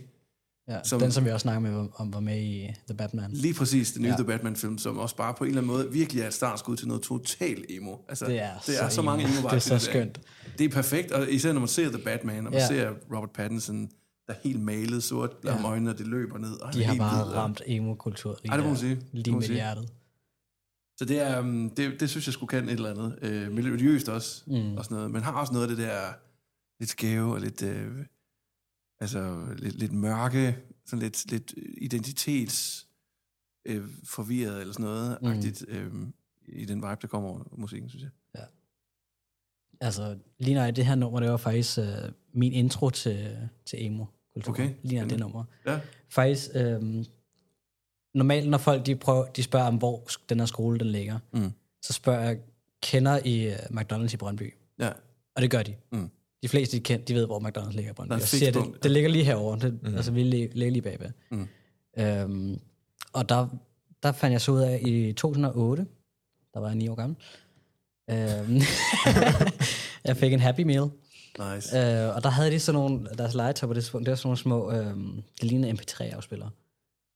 ja. Som- den, som vi også snakker med om, var med i The Batman. Lige præcis, den nye ja. Ja. The Batman-film, som også bare på en eller anden måde virkelig er et startskud til noget total emo. Altså, Det er, det er så, emo. mange emo Det er så skønt. Det er perfekt, og især når man ser The Batman, og man ja. Ja. ser Robert Pattinson, der er helt malet sort ja. om øjnene, og det løber ned. Og De har bare hvid, ramt emo-kultur lige, Ej, det må man der. sige. Lige med hjertet. Så det, er, um, det, det synes jeg skulle kan et eller andet. Øh, miljøst også, mm. Og sådan noget. Men har også noget af det der lidt skæve og lidt, øh, altså, lidt, lidt mørke, sådan lidt, lidt identitets øh, forvirret eller sådan noget, mm. Agtigt, øh, i den vibe, der kommer over musikken, synes jeg. Altså, lige når det her nummer, det var faktisk øh, min intro til, til emo kultur. Okay. Lige når det nummer. Ja. Faktisk, øh, normalt når folk de, prøver, de spørger om, hvor den her skole den ligger, Mm. så spørger jeg, kender I uh, McDonald's i Brøndby? Ja, Og det gør de. Mm. De fleste, de, kend, de ved, hvor McDonald's ligger i Brøndby. Der er siger, det, det ligger lige herovre. Det, mm. Altså, vi ligger lige bagved. Mm. Øhm, og der, der fandt jeg så ud af, i 2008, der var jeg 9 år gammel, øhm, jeg fik en Happy Meal. nice. Øh, og der havde de sådan nogle, deres legetøj på det tidspunkt, det var sådan nogle små, øh, det lignede MP3-afspillere.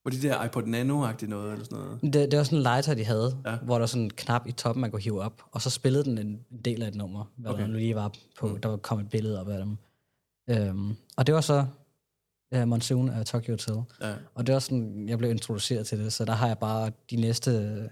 Var de der iPod Nano-agtige noget, eller sådan noget? Det, det var sådan en legetøj, de havde, Ja. hvor der var sådan en knap i toppen, man kunne hive op, og så spillede den en del af et nummer, hvad Okay. der nu lige var på, mm. der var kommet et billede op af dem. Øhm, og det var så uh, Monsoon af Tokyo Hotel. Ja. Og det var sådan, jeg blev introduceret til det, så der har jeg bare de næste øh,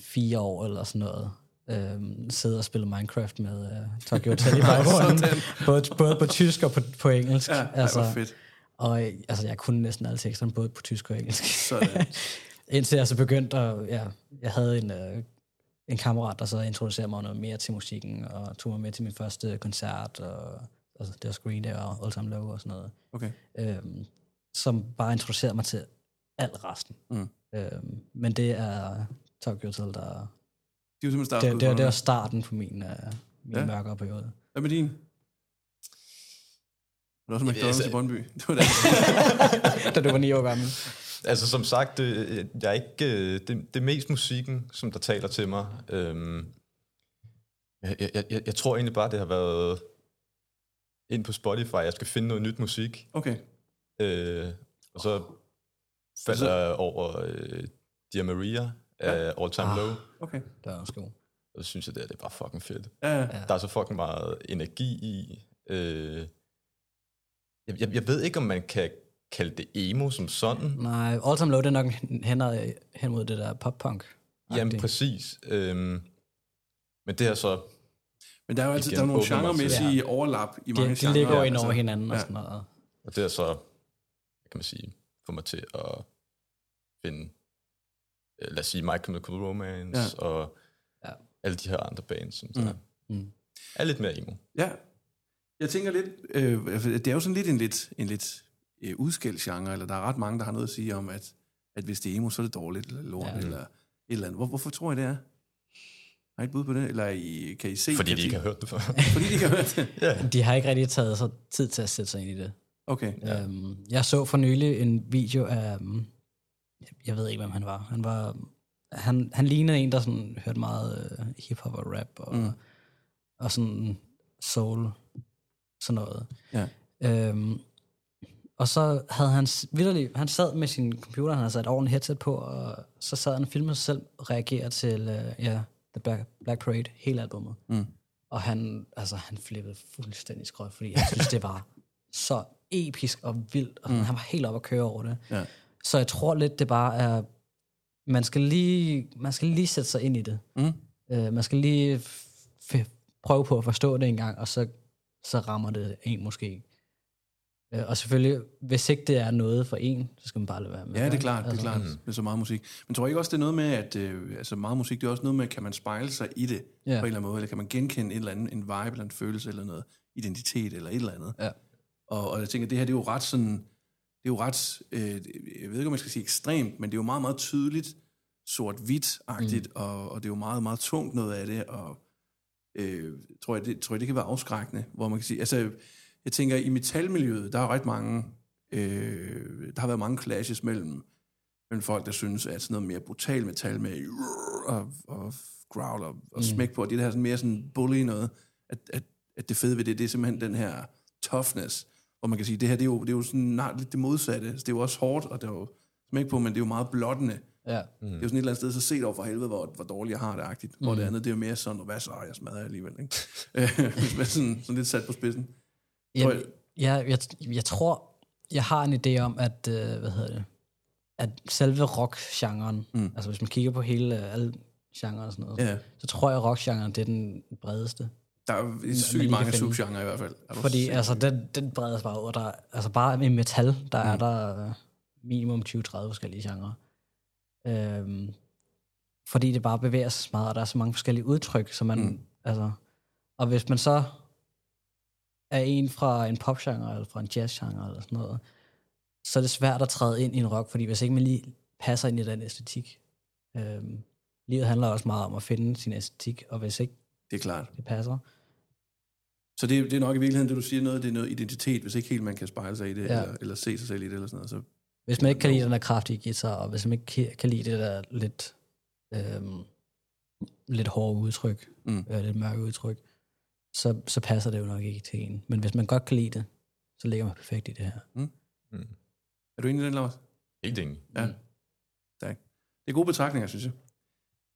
fire år eller sådan noget, øhm, siddet og spillet Minecraft med uh, Tokyo Hotel i baggrunden. Både, både på tysk og på, på engelsk. Ja, altså, det var fedt. Og øh, altså, jeg kunne næsten alle teksterne, både på tysk og engelsk. Sådan. Indtil jeg så begyndte at, ja, jeg havde en, øh, en kammerat, der så introducerede mig noget mere til musikken, og tog mig med til min første koncert, og altså, det var Screen Day og All Time Low og sådan noget, Okay. øhm, som bare introducerede mig til alt resten. Mm. Øhm, men det er Tokyo Hotel, der... De simpelthen Det, det, for det var starten på min, øh, min ja. mørkere periode. Hvad med din? Var der også McDonald's altså- i Brøndby? Det var det. da du var ni år gammel. Altså som sagt, det, jeg er ikke, øh, det, det er mest musikken, som der taler til mig. Øhm, jeg, jeg, jeg, jeg tror egentlig bare, det har været ind på Spotify, jeg skal finde noget nyt musik. Okay. Øh, og så faldt Så- jeg over øh, Dear Maria af All Time Ah. Low, Okay. Det var også god. og så synes jeg, det, er, det er bare fucking fedt. Ja, ja. Ja. Der er så fucking meget energi i. Øh, jeg, jeg, jeg ved ikke, om man kan kalde det emo som sådan. Nej, All Time Low, det er nok hen, hen mod det der pop-punk. Jamen præcis. Øhm, men det er så... Men der er jo altid Igen, der er nogle genremæssige overlap i mange De, de genrer. ligger jo ind altså. over hinanden og ja. sådan noget. Og det er så, hvad kan man sige, få mig til at finde, øh, lad os sige, My Chemical Romance Ja. ja. og Ja. ja. alle de her andre bands, som Mm. der Mm. er lidt mere emo. Ja. Jeg tænker lidt, øh, altså, det er jo sådan lidt en lidt, en lidt øh, udskældt genre, eller der er ret mange, der har noget at sige om, at, at hvis det er emo, så er det dårligt, eller lort, ja. Eller et eller andet. Hvor, hvorfor tror I det er? Har I et bud på det? Eller er I, kan I se? Fordi de ikke har hørt det før. Fordi de ikke har hørt det? ja. De har ikke rigtig taget sig tid til at sætte sig ind i det. Okay. Ja. Øhm, jeg så for nylig en video af, um, jeg ved ikke, hvem han var. Han var han, han lignede en, der sådan hørte meget uh, hiphop og rap og, Mm. mm. og sådan soul, sådan noget. Ja. Øhm, og så havde han vitterlig, han sad med sin computer, han havde sat ordentligt headset på, og så sad han og filmede sig selv reagere til, uh, ja, The Black, Black Parade, hele albumet. Mm. Og han, altså, han flippede fuldstændig skrøt, fordi han synes, det var så episk og vildt, og mm. han var helt oppe at køre over det. Ja. Så jeg tror lidt, det bare er, man skal lige, man skal lige sætte sig ind i det. Mm. Øh, man skal lige prøve på at forstå det en gang, og så, så rammer det en måske. Øh, og selvfølgelig, hvis ikke det er noget for en, så skal man bare lade være med. Ja, det er klart, det er Altså, klart med så meget musik. Men tror I ikke også, det er noget med, at øh, altså meget musik, det er også noget med, kan man spejle sig i det Ja. på en eller anden måde, eller kan man genkende en eller anden en vibe, eller en følelse, eller noget identitet, eller et eller andet. Ja. Og, og jeg tænker, det her, det er jo ret sådan, det er jo ret, øh, jeg ved ikke, om man skal sige ekstremt, men det er jo meget, meget tydeligt, sort-hvidt-agtigt, mm. og, og det er jo meget, meget tungt noget af det, og øh, tror, jeg, det, tror jeg, det kan være afskrækkende, hvor man kan sige, altså, jeg tænker, i metalmiljøet, der er ret mange, øh, der har været mange clashes mellem, mellem folk, der synes, at sådan noget mere brutal metal med og, og growl og, og smæk på, og det der sådan mere sådan bully noget, at, at, at det fede ved det, det er simpelthen den her toughness, hvor man kan sige, det her, det er jo, det er jo sådan nej, lidt det modsatte. Altså, det er jo også hårdt, og det er jo smæk på, men det er jo meget blottende. Ja. Mm. Det er jo sådan et eller andet sted, så set over for helvede, hvor, hvor dårligt jeg har det agtigt. Hvor Mm. det andet, det er jo mere sådan, hvad så, jeg smadrer alligevel. Ikke? Øh, Hvis man sådan, sådan lidt sat på spidsen. Tror Jeg, jeg, jeg, jeg tror, jeg har en idé om, at, øh, hvad hedder det, at selve rock-genren, Mm. altså hvis man kigger på hele, øh, alle genrer og sådan noget, Ja, så tror jeg, at rock-genren, det er den bredeste. der er sygt mange subgenre i hvert fald. Er du Fordi altså, den, den bredes bare ud. Der, altså bare i metal, der mm. er der øh, minimum 20-30 forskellige genrer. Øhm, fordi det bare bevæger sig meget, og der er så mange forskellige udtryk, så man, Mm. altså, og hvis man så er en fra en popgenre, eller fra en jazzgenre, eller sådan noget, så er det svært at træde ind i en rock, fordi hvis ikke man lige passer ind i den æstetik. Øhm, livet handler også meget om at finde sin æstetik, og hvis ikke Det er klart. det passer, Så det, det er nok i virkeligheden, det du siger noget, det er noget identitet, hvis ikke helt man kan spejle sig i det, ja. eller, eller se sig selv i det, eller sådan noget. Så, Hvis man ikke kan lide den der kraftige guitar, og hvis man ikke kan- lide det der lidt, øhm, lidt hårde udtryk, Mm. øh, lidt mørke udtryk, så, så passer det jo nok ikke til en. Men hvis man godt kan lide det, så ligger man perfekt i det her. Mm. er du enig i den, Lars? Helt enig. Ja. Tak. Det er gode betragtninger, synes jeg.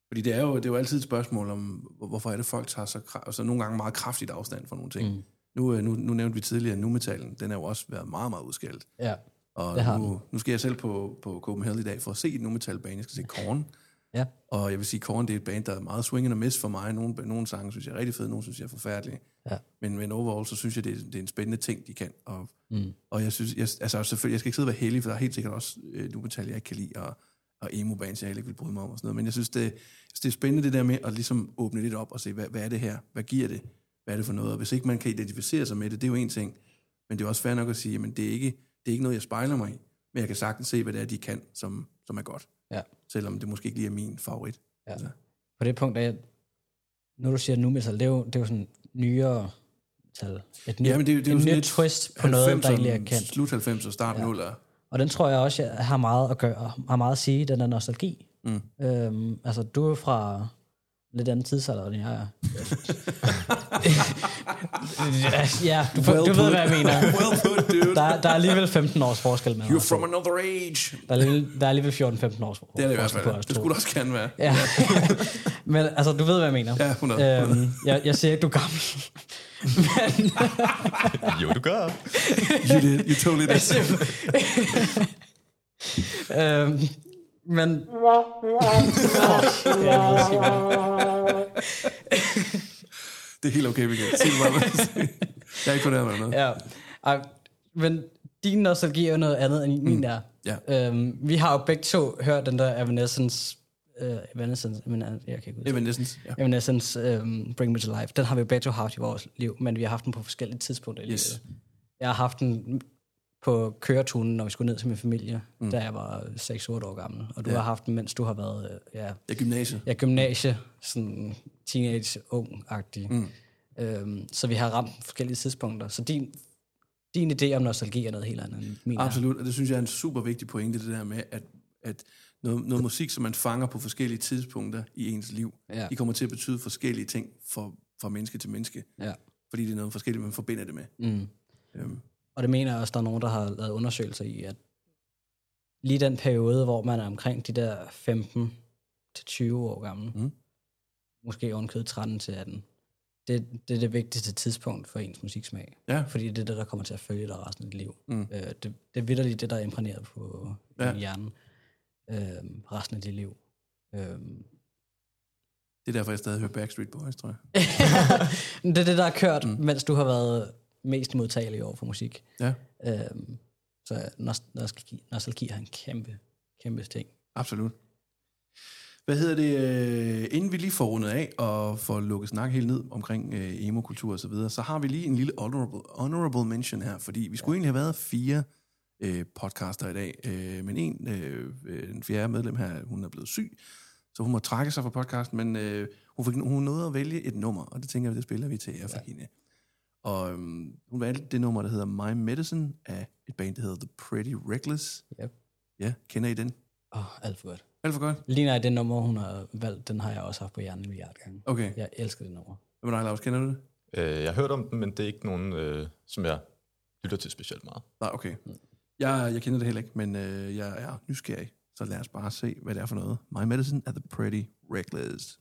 Fordi det er jo, det er jo altid et spørgsmål om, hvor- hvorfor er det, folk tager så, altså nogle gange meget kraftigt afstand fra nogle ting. Mm. Mm. Nu, øh, nu, nu nævnte vi tidligere, at nu-metallen, den har jo også været meget, meget udskældt. Ja. Og Det har nu, nu skal jeg selv på, på Copenhagen i dag for at se et nu-metal-band. Jeg skal se Korn. Ja. Og jeg vil sige, Korn det er et band, der er meget swing and a miss for mig. Nogle, nogle sange synes jeg er rigtig fede, nogle synes jeg er forfærdelige. Ja. Men, men overall, så synes jeg, det er, det er en spændende ting, de kan. Og, Mm. og jeg synes, jeg, altså selvfølgelig, jeg skal ikke sidde og være heldig, for der er helt sikkert også øh, nu-metal, jeg ikke kan lide, og, og emo-bands, jeg heller ikke vil bryde mig om og sådan noget. Men jeg synes, det, det er spændende det der med at ligesom åbne lidt op og se, hvad, hvad er det her? Hvad giver det? Hvad er det for noget? Og hvis ikke man kan identificere sig med det, det er jo en ting. Men det er også fair nok at sige, at det er ikke, det er ikke noget, jeg spejler mig i. Men jeg kan sagtens se, hvad det er, de kan, som, som er godt. Ja. Selvom det måske ikke lige er min favorit. Ja. Altså. På det punkt, er jeg, når du siger nu metal, det er jo, det er jo sådan nyere metal. Et nyt, Ja, men det, er det er jo sådan nyt twist på noget, der 90'erne, egentlig er kendt. Slut 90'er og start Ja. 0'er. Og den tror jeg også jeg har meget at gøre, har meget at sige, den der nostalgi. Mm. Øhm, altså, du er fra lidt anden tidsalder, end jeg er. ja, du, well du ved, hvad jeg mener. Well put, dude. Der, der er alligevel 15 års forskel med You're from another age. Der er alligevel, der er alligevel 14-15 års Det er det i hvert forskel fald. Det skulle også gerne være. Ja. Men altså, du ved, hvad jeg mener. Ja, 100. Øhm, jeg, jeg siger ikke, du er gammel. Men, Jo, du gør. You did. You totally did. øhm, men... Det er helt okay, det hvad du siger. Jeg er ikke fornærmet eller noget. ja. Ej, men din nostalgi er jo noget andet, end min er. Ja. Øhm, vi har jo begge to hørt den der Evanescence... Øh, Evanescence... Men, jeg kan ikke huske. Evanescence. Ja. Evanescence øhm, Bring Me To Life. Den har vi begge to haft i vores liv, men vi har haft den på forskellige tidspunkter i Yes. livet. Jeg har haft den på køretunen, når vi skulle ned til min familie, mm. da jeg var 6-8 år gammel. Og du Ja. har haft den, mens du har været øh, ja, Det er gymnasiet. ja, gymnasie, sådan teenage-ung-agtig. Mm. Øhm, så vi har ramt forskellige tidspunkter. Så din, din idé om nostalgi er noget helt andet end min. Absolut, og det synes jeg er en super vigtig pointe, det der med, at, at noget, noget musik, som man fanger på forskellige tidspunkter i ens liv, Ja. de kommer til at betyde forskellige ting for, fra menneske til menneske, Ja. fordi det er noget forskelligt, man forbinder det med. Mm. Øhm, Og det mener jeg også, der er nogen, der har lavet undersøgelser i, at lige den periode, hvor man er omkring de der 15 til 20 år gammel, Mm. måske ovenkødet 13 til 18, det, det er det vigtigste tidspunkt for ens musiksmag. Ja. Fordi det er det, der kommer til at følge dig resten af dit liv. Mm. Øh, det, det er vidderligt det, der er imprægneret på Ja. hjernen øh, resten af dit liv. Øh, Det er derfor, jeg stadig hører Backstreet Boys, tror jeg. det er det, der har kørt, mm. mens du har været mest modtagelig over for musik. Ja, Øh, så nost- nostalgi, nostalgi er en kæmpe, kæmpe ting. absolut. Hvad hedder det, øh, inden vi lige får rundet af og får lukket snak helt ned omkring øh, emo-kultur og så videre, så har vi lige en lille honorable, honorable mention her, fordi vi skulle egentlig have været fire øh, podcaster i dag, øh, men en, øh, øh, den fjerde medlem her, hun er blevet syg, så hun må trække sig fra podcasten, men øh, hun, fik, hun nåede at vælge et nummer, og det tænker jeg, det spiller vi til jer for ja. hende. Og øhm, hun valgte det nummer, der hedder My Medicine, af et band, der hedder The Pretty Reckless. Yep. Ja, kender I den? Åh, oh, alt for godt. Alt for godt. Lige når det nummer, hun har valgt, den har jeg også haft på hjernen en milliard gange. Okay. Jeg elsker det nummer. Hvad med dig, Lars? Kender du det? Øh, jeg har hørt om den, men det er ikke nogen, øh, som jeg lytter til specielt meget. Nej, okay. Jeg, jeg kender det heller ikke, men øh, jeg er nysgerrig. Så lad os bare se, hvad det er for noget. My Medicine er The Pretty Reckless.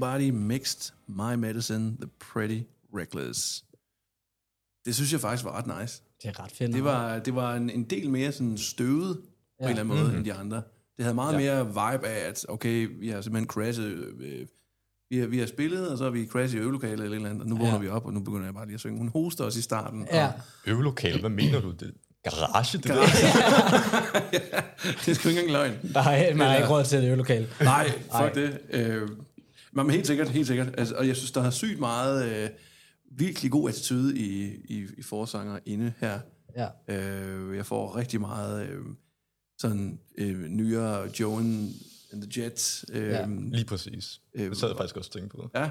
Somebody Mixed My Medicine, The Pretty Reckless. Det synes jeg faktisk var ret nice. Det er ret fedt. Det var, det var en, en del mere sådan støvet på en eller anden måde Mhm. mm-hmm. end de andre. Det havde meget ja. mere vibe af, at okay, vi har simpelthen crashet, øh, vi, har, vi har spillet, og så har vi crashet i øvelokalet eller et eller andet, og nu vågner Ja. vi op, og nu begynder jeg bare lige at synge. Hun hoster os i starten. Ja. Og, Øvelokale, hvad mener du? Det garage, det der? det er sgu ikke engang løgn. Nej, man har ikke råd til det øvelokale. Nej, fuck Ej. det. Øh, men helt sikkert, helt sikkert. Altså, og jeg synes, der er sygt meget øh, virkelig god attitude i, i, i forsanger inde her. Ja. Øh, jeg får rigtig meget... Øh, sådan øh, nyere Joan and the Jets. Øh, Ja. Lige præcis. Øh, Det sad jeg faktisk også og tænkte på. ja.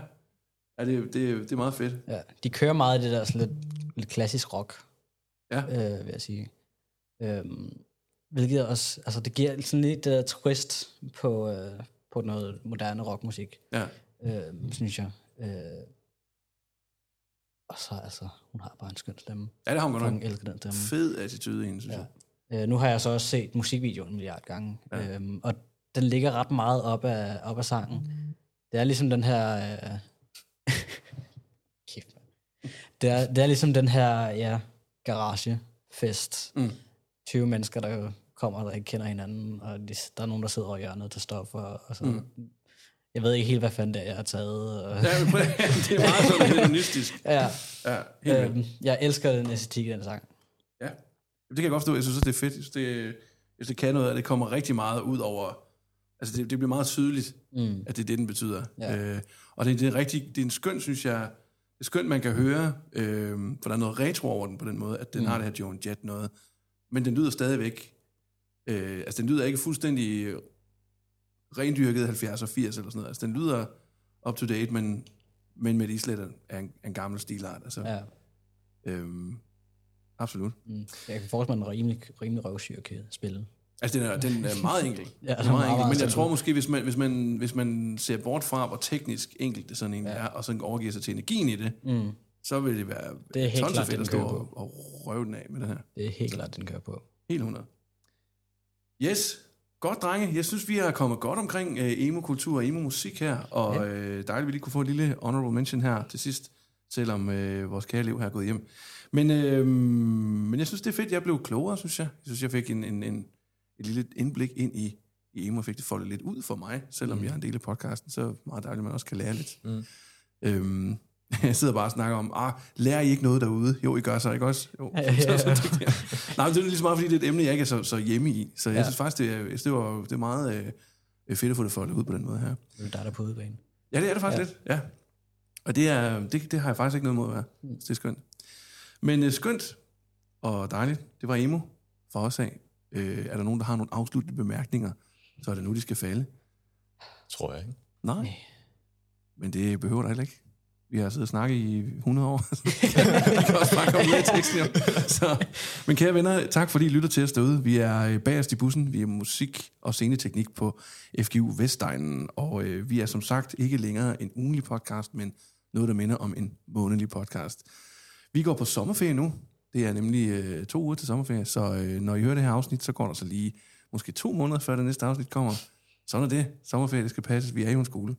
ja det, det, det er meget fedt. Ja, de kører meget det der sådan lidt, lidt klassisk rock, Ja. øh, vil jeg sige. Øhm, hvilket også, altså det giver sådan lidt uh, twist på, øh, på noget moderne rockmusik, Ja. øh, synes jeg. Øh, og så altså, hun har bare en skøn stemme. Ja, det har hun godt nok. elsker den stemme. Fed attitude i hende, synes Ja. jeg. Øh, nu har jeg så også set musikvideoen en milliard gange, Ja. øhm, og den ligger ret meget op af, op af sangen. Det er ligesom den her... Øh, kæft, mand. det, er, det er ligesom den her ja, garagefest. Mm. 20 mennesker, der kommer, der ikke kender hinanden, og de, der er nogen, der sidder over hjørnet til stoffer. Og så, Mm. Jeg ved ikke helt, hvad fanden det er, jeg har taget. Og, Ja, det er meget sådan hedonistisk. ja, Ja, helt øhm, jeg elsker den æstetik i den sang. Ja. Det kan jeg godt forstå. Jeg synes, det er fedt. Jeg synes, det, jeg det kan noget, at det kommer rigtig meget ud over... Altså, det, det bliver meget tydeligt, Mm. at det er det, den betyder. Ja. Øh, og det, det, er rigtig, det er en skøn, synes jeg... Det er skønt, man kan høre, øh, for der er noget retro over den på den måde, at den mm. har det her Joan Jett noget. Men den lyder stadigvæk... Øh, altså, den lyder ikke fuldstændig rendyrket 70 og 80 eller sådan noget. Altså, den lyder up to date, men, men med et islet af en, en gammel stilart. Altså, ja. Øhm, absolut. Mm. Jeg kan forestille mig, en rimelig, rimelig røvsyr kan spille. Altså, den er, den er meget enkel. Ja, den er er meget meget, enkel. Men jeg tror måske, hvis man, hvis, man, hvis man ser bort fra, hvor teknisk enkelt det sådan egentlig ja. Er, og sådan overgiver sig til energien i det, Mm. så vil det være Det er helt klart, fedt at stå og, og røve den af med det her. Det er helt klart, den kører på. Helt 100. Yes, godt drenge. Jeg synes, vi har kommet godt omkring øh, emo-kultur og emo-musik her, og Ja. øh, dejligt, at vi lige kunne få en lille honorable mention her til sidst, selvom øh, vores kære liv her er gået hjem. Men, øh, men jeg synes, det er fedt, jeg blev klogere, synes jeg. Jeg synes, jeg fik en, en, en, et lille indblik ind i, i emo, fik det foldet lidt ud for mig, selvom mm. jeg er en del af podcasten, så er meget dejligt, at man også kan lære lidt. Mm. Øhm, jeg sidder bare og snakker om, ah, lærer I ikke noget derude? Jo, I gør så, ikke også? Jo, Ja, ja, ja. så, så. Nej, men det er lige så meget, fordi det er et emne, jeg ikke er så, så hjemme i. Så jeg Ja. synes faktisk, det er, det var, det er meget øh, fedt at få det foldet ud på den måde her. Det er dig, der er på udebane. Ja, det er det faktisk ja. Ja. lidt, ja. Og det, er, det, det har jeg faktisk ikke noget mod at være. Mm. Det er skønt. Men øh, skønt og dejligt, det var emo for os af. Øh, er der nogen, der har nogle afsluttende bemærkninger, så er det nu, de skal falde. Tror jeg ikke. Nej. Nej. Men det behøver der heller ikke. Vi har siddet og snakket i 100 år. vi kan også bare komme med i teksten, jo. Så, men kære venner, tak fordi I lytter til os derude. Vi er øh, bagerst i bussen. Vi er musik og sceneteknik på FGU Vestegnen. Og øh, vi er som sagt ikke længere en ugenlig podcast, men noget, der minder om en månedlig podcast. Vi går på sommerferie nu. Det er nemlig øh, to uger til sommerferie, så øh, når I hører det her afsnit, så går der så lige måske to måneder, før det næste afsnit kommer. Sådan er det. Sommerferie, det skal passes. Vi er jo en skole.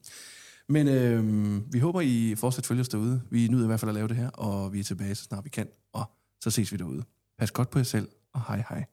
Men øh, vi håber, I fortsat følger os derude. Vi nyder i hvert fald at lave det her, og vi er tilbage, så snart vi kan. Og så ses vi derude. Pas godt på jer selv, og hej hej.